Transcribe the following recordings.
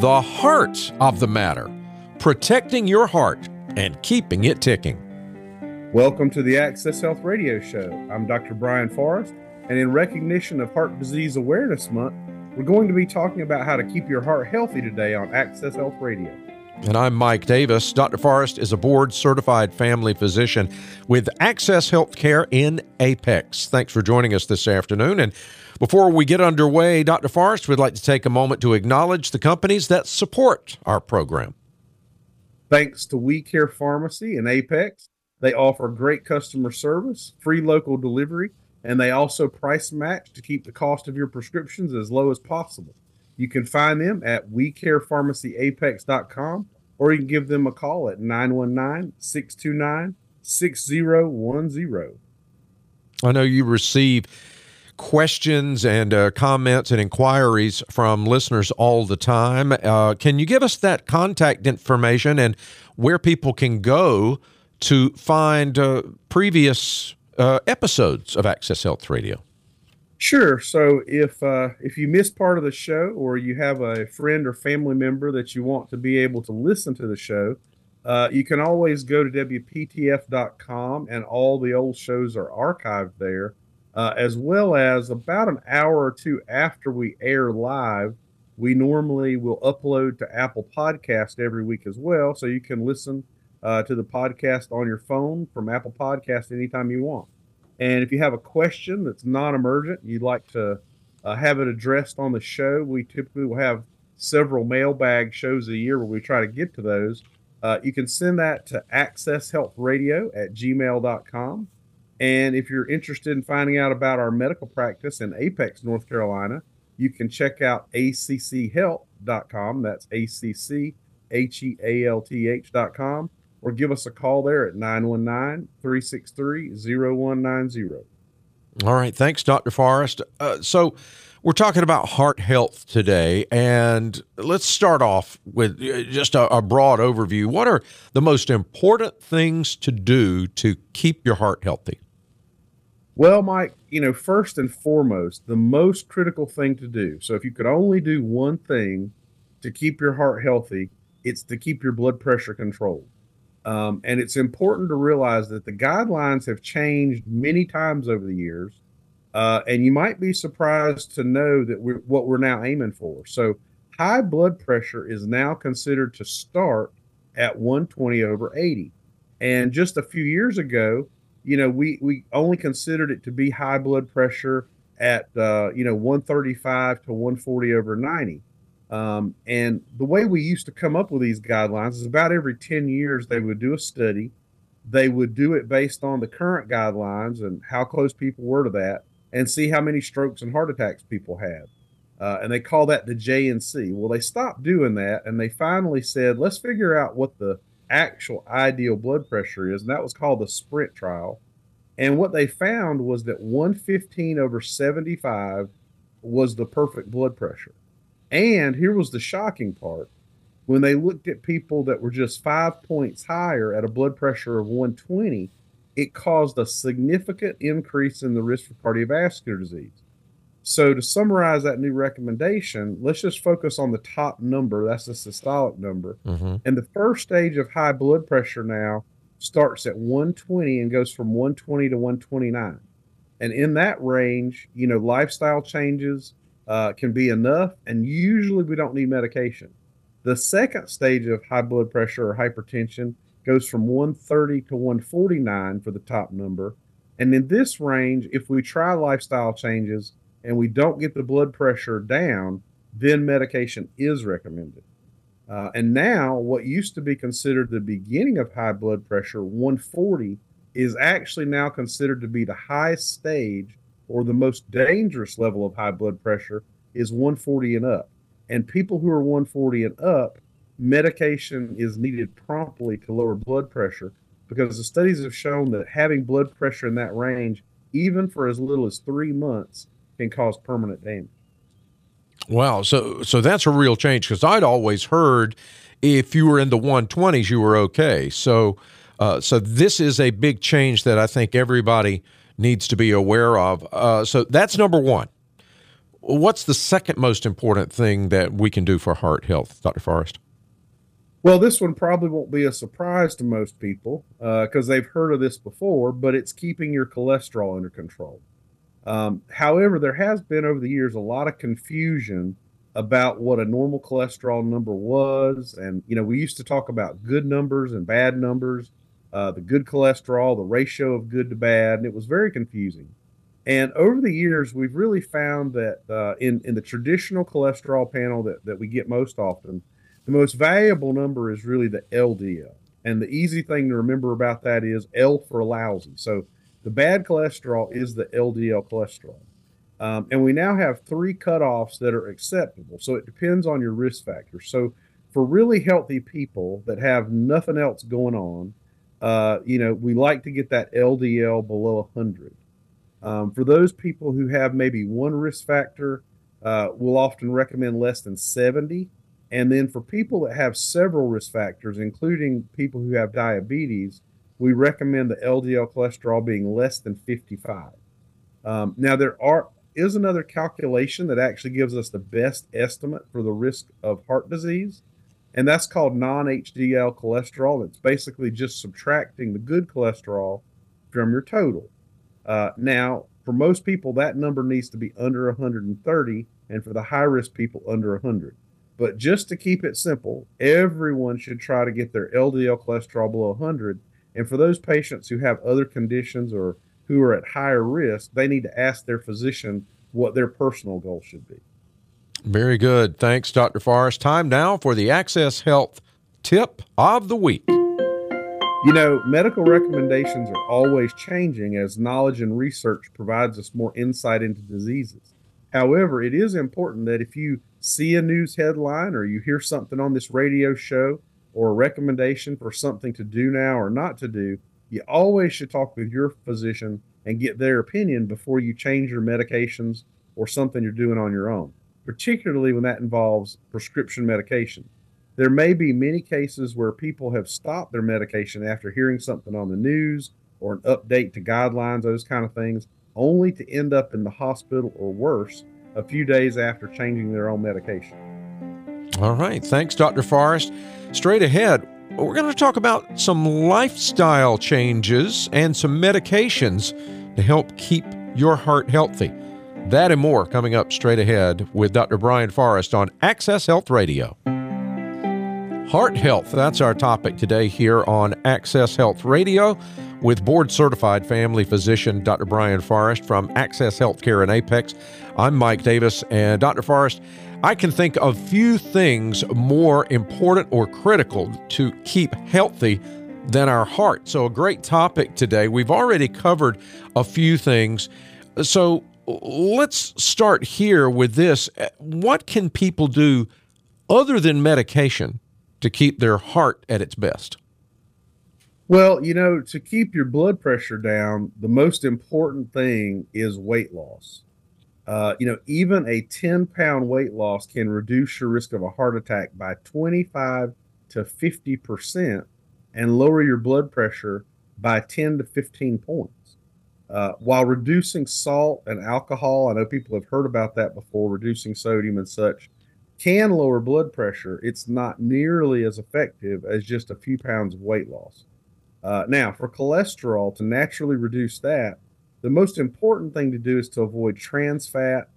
the heart of the matter, protecting your heart and keeping it ticking. Welcome to the Access Health Radio Show. I'm Dr. Brian Forrest, and in recognition of Heart Disease Awareness Month, we're going to be talking about how to keep your heart healthy today on Access Health Radio. And I'm Mike Davis. Dr. Forrest is a board certified family physician with Access Healthcare in Apex. Thanks for joining us this afternoon. And before we get underway, Dr. Forrest, we'd like to take a moment to acknowledge the companies that support our program. Thanks to We Care Pharmacy and Apex they offer great customer service, free local delivery, and they also price match to keep the cost of your prescriptions as low as possible. You can find them at wecarepharmacyapex.com or you can give them a call at 919 629 6010. I know you receive questions and uh, comments and inquiries from listeners all the time. Uh, can you give us that contact information and where people can go to find uh, previous uh, episodes of Access Health Radio? Sure. So if uh, if you missed part of the show, or you have a friend or family member that you want to be able to listen to the show, uh, you can always go to wptf.com, and all the old shows are archived there, uh, as well as about an hour or two after we air live. We normally will upload to Apple Podcast every week as well, so you can listen uh, to the podcast on your phone from Apple Podcast anytime you want. And if you have a question that's non emergent, you'd like to uh, have it addressed on the show, we typically will have several mailbag shows a year where we try to get to those. Uh, you can send that to accesshealthradio at gmail.com. And if you're interested in finding out about our medical practice in Apex, North Carolina, you can check out acchealth.com. That's A C C H E A L T H.com or give us a call there at 919 363 0190. All right. Thanks, Dr. Forrest. Uh, so, we're talking about heart health today, and let's start off with uh, just a, a, broad overview. What are the most important things to do to keep your heart healthy? Well, Mike, you know, first and foremost, the most critical thing to do. So, if you could only do one thing to keep your heart healthy, it's to keep your blood pressure controlled. Um, and it's important to realize that the guidelines have changed many times over the years. Uh, and you might be surprised to know that we're, what we're now aiming for. So, high blood pressure is now considered to start at 120 over 80. And just a few years ago, you know, we, we only considered it to be high blood pressure at, uh, you know, 135 to 140 over 90. Um, and the way we used to come up with these guidelines is about every 10 years they would do a study. They would do it based on the current guidelines and how close people were to that and see how many strokes and heart attacks people had. Uh, and they call that the JNC. Well, they stopped doing that and they finally said, let's figure out what the actual ideal blood pressure is. And that was called the SPRINT trial. And what they found was that 115 over 75 was the perfect blood pressure. And here was the shocking part when they looked at people that were just five points higher at a blood pressure of 120, it caused a significant increase in the risk for cardiovascular disease. So, to summarize that new recommendation, let's just focus on the top number. That's the systolic number. Mm-hmm. And the first stage of high blood pressure now starts at 120 and goes from 120 to 129. And in that range, you know, lifestyle changes, uh, can be enough, and usually we don't need medication. The second stage of high blood pressure or hypertension goes from 130 to 149 for the top number. And in this range, if we try lifestyle changes and we don't get the blood pressure down, then medication is recommended. Uh, and now, what used to be considered the beginning of high blood pressure, 140, is actually now considered to be the highest stage or the most dangerous level of high blood pressure is 140 and up. And people who are 140 and up, medication is needed promptly to lower blood pressure because the studies have shown that having blood pressure in that range, even for as little as three months, can cause permanent damage. Wow, so so that's a real change because I'd always heard if you were in the 120s, you were okay. So uh, so this is a big change that I think everybody needs to be aware of. Uh, so that's number one. what's the second most important thing that we can do for heart health, Dr. Forrest? Well, this one probably won't be a surprise to most people because uh, they've heard of this before, but it's keeping your cholesterol under control. Um, however, there has been over the years a lot of confusion about what a normal cholesterol number was. And, you know, we used to talk about good numbers and bad numbers, uh, the good cholesterol, the ratio of good to bad, and it was very confusing. And over the years, we've really found that uh, in, in the traditional cholesterol panel that, that we get most often, the most valuable number is really the LDL. And the easy thing to remember about that is L for lousy. So the bad cholesterol is the LDL cholesterol. Um, and we now have three cutoffs that are acceptable. So it depends on your risk factors. So for really healthy people that have nothing else going on, uh, you know, we like to get that LDL below 100. Um, for those people who have maybe one risk factor, uh, we'll often recommend less than 70 and then for people that have several risk factors, including people who have diabetes, we recommend the LDL cholesterol being less than 55. Um, now, there are is another calculation that actually gives us the best estimate for the risk of heart disease, and that's called non-HDL cholesterol. It's basically just subtracting the good cholesterol from your total. Uh, now, for most people, that number needs to be under 130, and for the high risk people, under 100. But just to keep it simple, everyone should try to get their LDL cholesterol below 100. And for those patients who have other conditions or who are at higher risk, they need to ask their physician what their personal goal should be. Very good. Thanks, Dr. Forrest. Time now for the Access Health tip of the week. You know, medical recommendations are always changing as knowledge and research provides us more insight into diseases. However, it is important that if you see a news headline or you hear something on this radio show or a recommendation for something to do now or not to do, you always should talk with your physician and get their opinion before you change your medications or something you're doing on your own, particularly when that involves prescription medication. There may be many cases where people have stopped their medication after hearing something on the news or an update to guidelines, those kind of things, only to end up in the hospital or worse a few days after changing their own medication. All right. Thanks, Dr. Forrest. Straight ahead, we're going to talk about some lifestyle changes and some medications to help keep your heart healthy. That and more coming up straight ahead with Dr. Brian Forrest on Access Health Radio. Heart health, that's our topic today here on Access Health Radio with board certified family physician Dr. Brian Forrest from Access Healthcare in Apex. I'm Mike Davis, and Dr. Forrest, I can think of few things more important or critical to keep healthy than our heart. So, a great topic today. We've already covered a few things. So, let's start here with this. What can people do other than medication to keep their heart at its best? Well, you know, to keep your blood pressure down, the most important thing is weight loss. Uh, you know, even a 10 pound weight loss can reduce your risk of a heart attack by 25 to 50% and lower your blood pressure by 10 to 15 points. Uh, while reducing salt and alcohol, I know people have heard about that before, reducing sodium and such, can lower blood pressure. It's not nearly as effective as just a few pounds of weight loss. Uh, now, for cholesterol, to naturally reduce that, the most important thing to do is to avoid trans fat,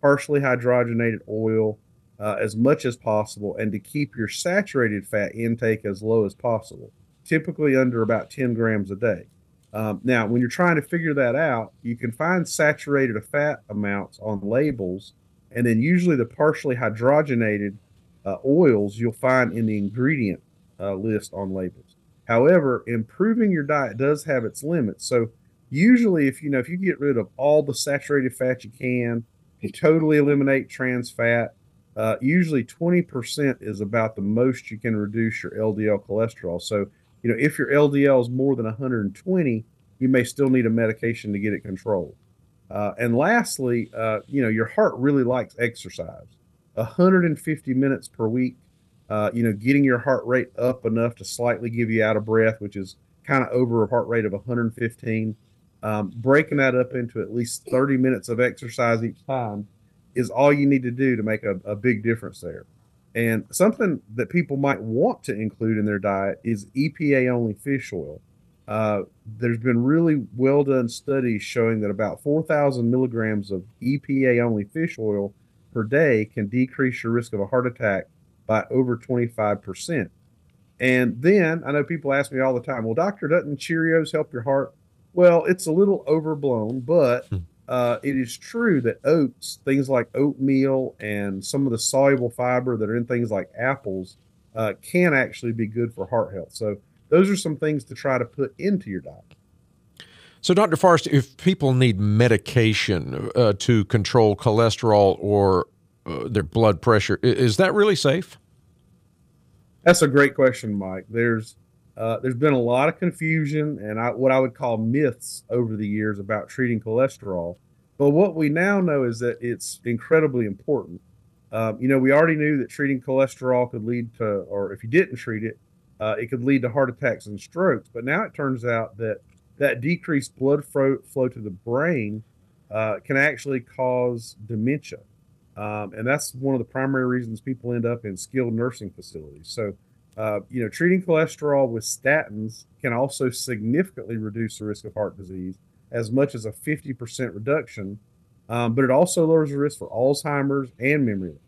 partially hydrogenated oil uh, as much as possible, and to keep your saturated fat intake as low as possible, typically under about 10 grams a day. Um, now, when you're trying to figure that out, you can find saturated fat amounts on labels, and then usually the partially hydrogenated uh, oils you'll find in the ingredient uh, list on labels. However, improving your diet does have its limits. So usually if you know if you get rid of all the saturated fat you can, you totally eliminate trans fat, uh, usually 20% is about the most you can reduce your LDL cholesterol. So, you know, if your LDL is more than 120, you may still need a medication to get it controlled. Uh, and lastly, uh, you know, your heart really likes exercise. 150 minutes per week uh, you know, getting your heart rate up enough to slightly give you out of breath, which is kind of over a heart rate of 115. Um, breaking that up into at least 30 minutes of exercise each time is all you need to do to make a, a big difference there. And something that people might want to include in their diet is EPA only fish oil. Uh, there's been really well done studies showing that about 4,000 milligrams of EPA only fish oil per day can decrease your risk of a heart attack by over 25%. And then I know people ask me all the time, well, doctor, doesn't Cheerios help your heart? Well, it's a little overblown, but hmm. uh, it is true that oats, things like oatmeal and some of the soluble fiber that are in things like apples, uh, can actually be good for heart health. So those are some things to try to put into your diet. So, Dr. Forrest, if people need medication uh, to control cholesterol or uh, their blood pressure, is that really safe? That's a great question, Mike. There's uh, there's been a lot of confusion and I, what I would call myths over the years about treating cholesterol. But what we now know is that it's incredibly important. Um, you know, we already knew that treating cholesterol could lead to, or if you didn't treat it, uh, it could lead to heart attacks and strokes. But now it turns out that that decreased blood flow, flow to the brain uh, can actually cause dementia. Um, and that's one of the primary reasons people end up in skilled nursing facilities. So, uh, you know, treating cholesterol with statins can also significantly reduce the risk of heart disease, as much as a 50% reduction. Um, but it also lowers the risk for Alzheimer's and memory loss.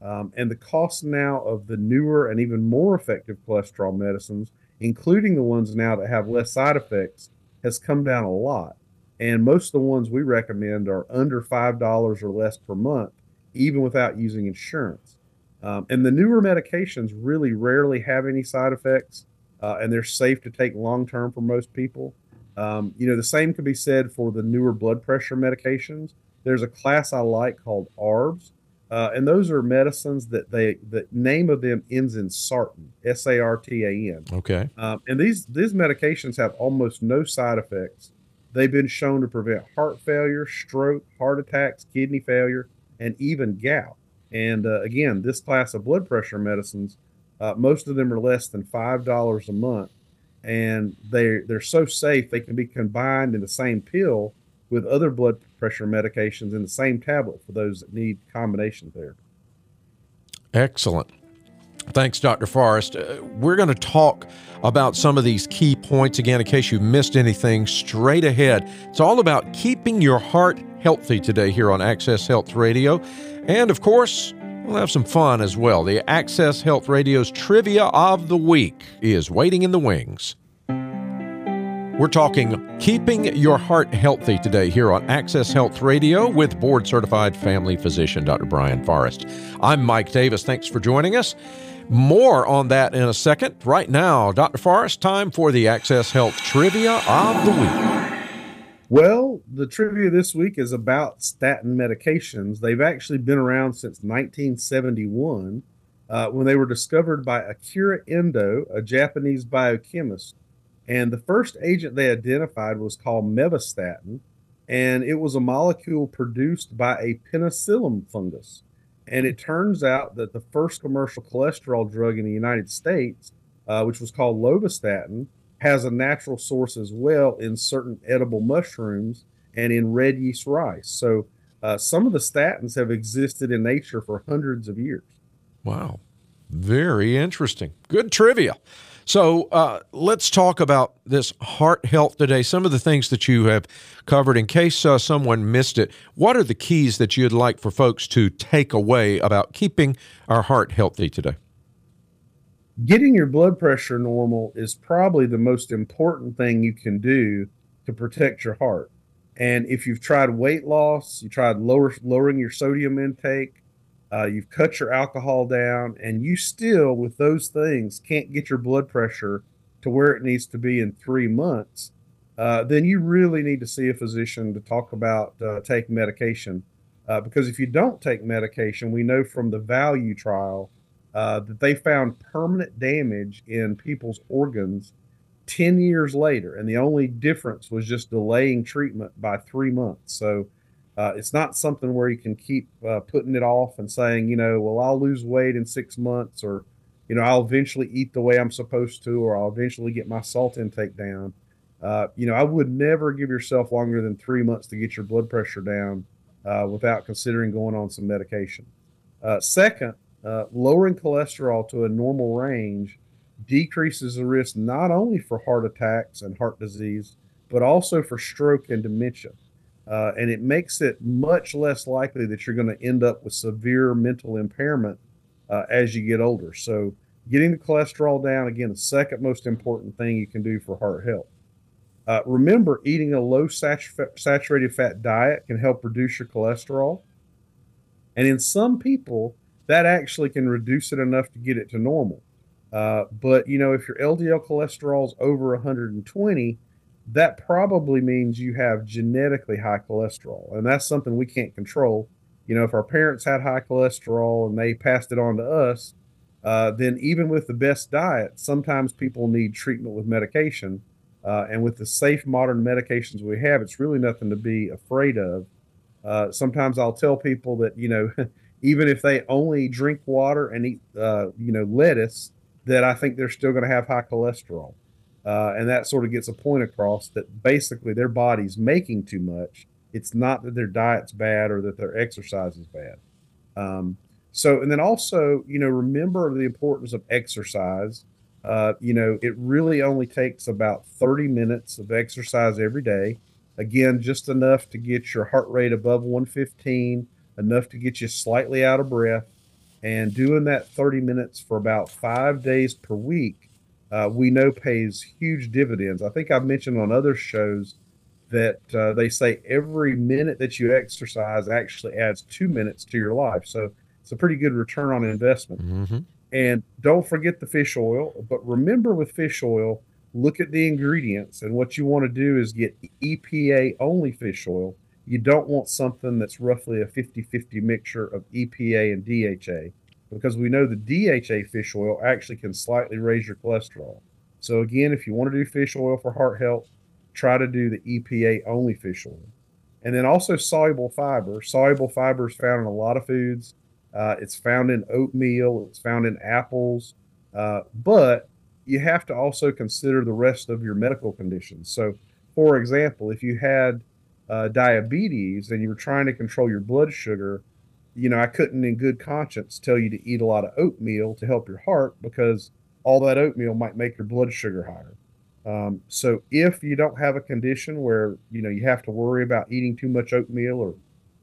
Um, and the cost now of the newer and even more effective cholesterol medicines, including the ones now that have less side effects, has come down a lot. And most of the ones we recommend are under $5 or less per month, even without using insurance. Um, and the newer medications really rarely have any side effects, uh, and they're safe to take long term for most people. Um, you know, the same can be said for the newer blood pressure medications. There's a class I like called ARBs, uh, and those are medicines that they the name of them ends in sartan, S A R T A N. Okay. Um, and these these medications have almost no side effects. They've been shown to prevent heart failure, stroke, heart attacks, kidney failure, and even gout. And uh, again, this class of blood pressure medicines, uh, most of them are less than five dollars a month, and they they're so safe they can be combined in the same pill with other blood pressure medications in the same tablet for those that need combination therapy. Excellent. Thanks, Dr. Forrest. Uh, we're going to talk about some of these key points again in case you missed anything straight ahead. It's all about keeping your heart healthy today here on Access Health Radio. And of course, we'll have some fun as well. The Access Health Radio's Trivia of the Week is waiting in the wings. We're talking keeping your heart healthy today here on Access Health Radio with board certified family physician Dr. Brian Forrest. I'm Mike Davis. Thanks for joining us. More on that in a second. Right now, Dr. Forrest, time for the Access Health Trivia of the Week. Well, the trivia this week is about statin medications. They've actually been around since 1971 uh, when they were discovered by Akira Endo, a Japanese biochemist. And the first agent they identified was called mevastatin, and it was a molecule produced by a penicillium fungus. And it turns out that the first commercial cholesterol drug in the United States, uh, which was called lovastatin, has a natural source as well in certain edible mushrooms and in red yeast rice. So uh, some of the statins have existed in nature for hundreds of years. Wow. Very interesting. Good trivia. So uh, let's talk about this heart health today. Some of the things that you have covered, in case uh, someone missed it, what are the keys that you'd like for folks to take away about keeping our heart healthy today? Getting your blood pressure normal is probably the most important thing you can do to protect your heart. And if you've tried weight loss, you tried lower, lowering your sodium intake, uh, you've cut your alcohol down, and you still, with those things, can't get your blood pressure to where it needs to be in three months, uh, then you really need to see a physician to talk about uh, taking medication. Uh, because if you don't take medication, we know from the value trial uh, that they found permanent damage in people's organs 10 years later. And the only difference was just delaying treatment by three months. So uh, it's not something where you can keep uh, putting it off and saying, you know, well, I'll lose weight in six months, or, you know, I'll eventually eat the way I'm supposed to, or I'll eventually get my salt intake down. Uh, you know, I would never give yourself longer than three months to get your blood pressure down uh, without considering going on some medication. Uh, second, uh, lowering cholesterol to a normal range decreases the risk not only for heart attacks and heart disease, but also for stroke and dementia. Uh, and it makes it much less likely that you're going to end up with severe mental impairment uh, as you get older. So, getting the cholesterol down, again, the second most important thing you can do for heart health. Uh, remember, eating a low saturated fat diet can help reduce your cholesterol. And in some people, that actually can reduce it enough to get it to normal. Uh, but, you know, if your LDL cholesterol is over 120, that probably means you have genetically high cholesterol. And that's something we can't control. You know, if our parents had high cholesterol and they passed it on to us, uh, then even with the best diet, sometimes people need treatment with medication. Uh, and with the safe modern medications we have, it's really nothing to be afraid of. Uh, sometimes I'll tell people that, you know, even if they only drink water and eat, uh, you know, lettuce, that I think they're still going to have high cholesterol. Uh, and that sort of gets a point across that basically their body's making too much. It's not that their diet's bad or that their exercise is bad. Um, so, and then also, you know, remember the importance of exercise. Uh, you know, it really only takes about 30 minutes of exercise every day. Again, just enough to get your heart rate above 115, enough to get you slightly out of breath. And doing that 30 minutes for about five days per week uh, we know pays huge dividends. I think I've mentioned on other shows that uh, they say every minute that you exercise actually adds two minutes to your life. So it's a pretty good return on investment. Mm-hmm. And don't forget the fish oil. But remember with fish oil, look at the ingredients. And what you want to do is get EPA only fish oil. You don't want something that's roughly a 50 50 mixture of EPA and DHA because we know the DHA fish oil actually can slightly raise your cholesterol. So again, if you want to do fish oil for heart health, try to do the EPA only fish oil. And then also soluble fiber. Soluble fiber is found in a lot of foods. Uh, it's found in oatmeal. It's found in apples. Uh, but you have to also consider the rest of your medical conditions. So, for example, if you had uh, diabetes and you were trying to control your blood sugar, you know, I couldn't in good conscience tell you to eat a lot of oatmeal to help your heart because all that oatmeal might make your blood sugar higher. Um, so if you don't have a condition where you know you have to worry about eating too much oatmeal or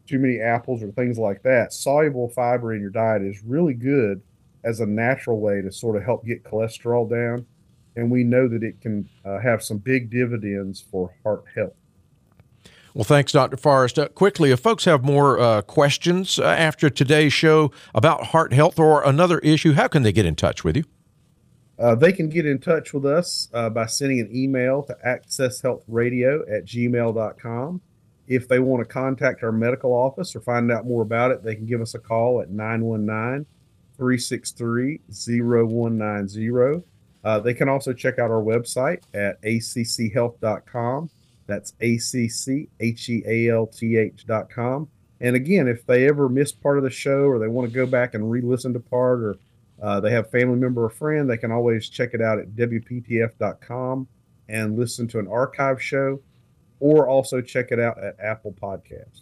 too many apples or things like that, soluble fiber in your diet is really good as a natural way to sort of help get cholesterol down. And we know that it can uh, have some big dividends for heart health. Well, thanks, Dr. Forrest. Uh, quickly, if folks have more uh, questions uh, after today's show about heart health or another issue, how can they get in touch with you? Uh, they can get in touch with us uh, by sending an email to accesshealthradio at gmail.com. If they want to contact our medical office or find out more about it, they can give us a call at 919 363 0190. Uh, they can also check out our website at acchealth.com that's A C C H E A L T H dot com. And again, if they ever miss part of the show or they want to go back and re listen to part or uh, they have family member or friend, they can always check it out at WPTF.com and listen to an archive show or also check it out at Apple Podcasts.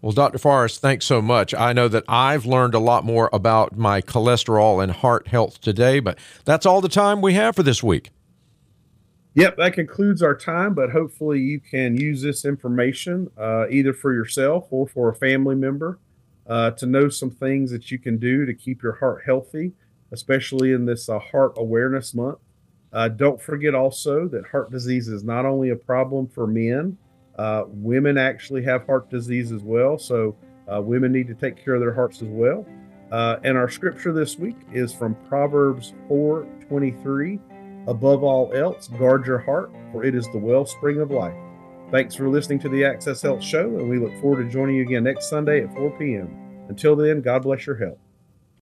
Well, Dr. Forrest, thanks so much. I know that I've learned a lot more about my cholesterol and heart health today, but that's all the time we have for this week. Yep, that concludes our time, but hopefully you can use this information uh, either for yourself or for a family member uh, to know some things that you can do to keep your heart healthy, especially in this uh, Heart Awareness Month. Uh, don't forget also that heart disease is not only a problem for men, uh, women actually have heart disease as well. So uh, women need to take care of their hearts as well. and our scripture this week is from Proverbs 4 23. Above all else, guard your heart, for it is the wellspring of life. Thanks for listening to the Access Health Show, and we look forward to joining you again next Sunday at 4 p.m. Until then, God bless your health.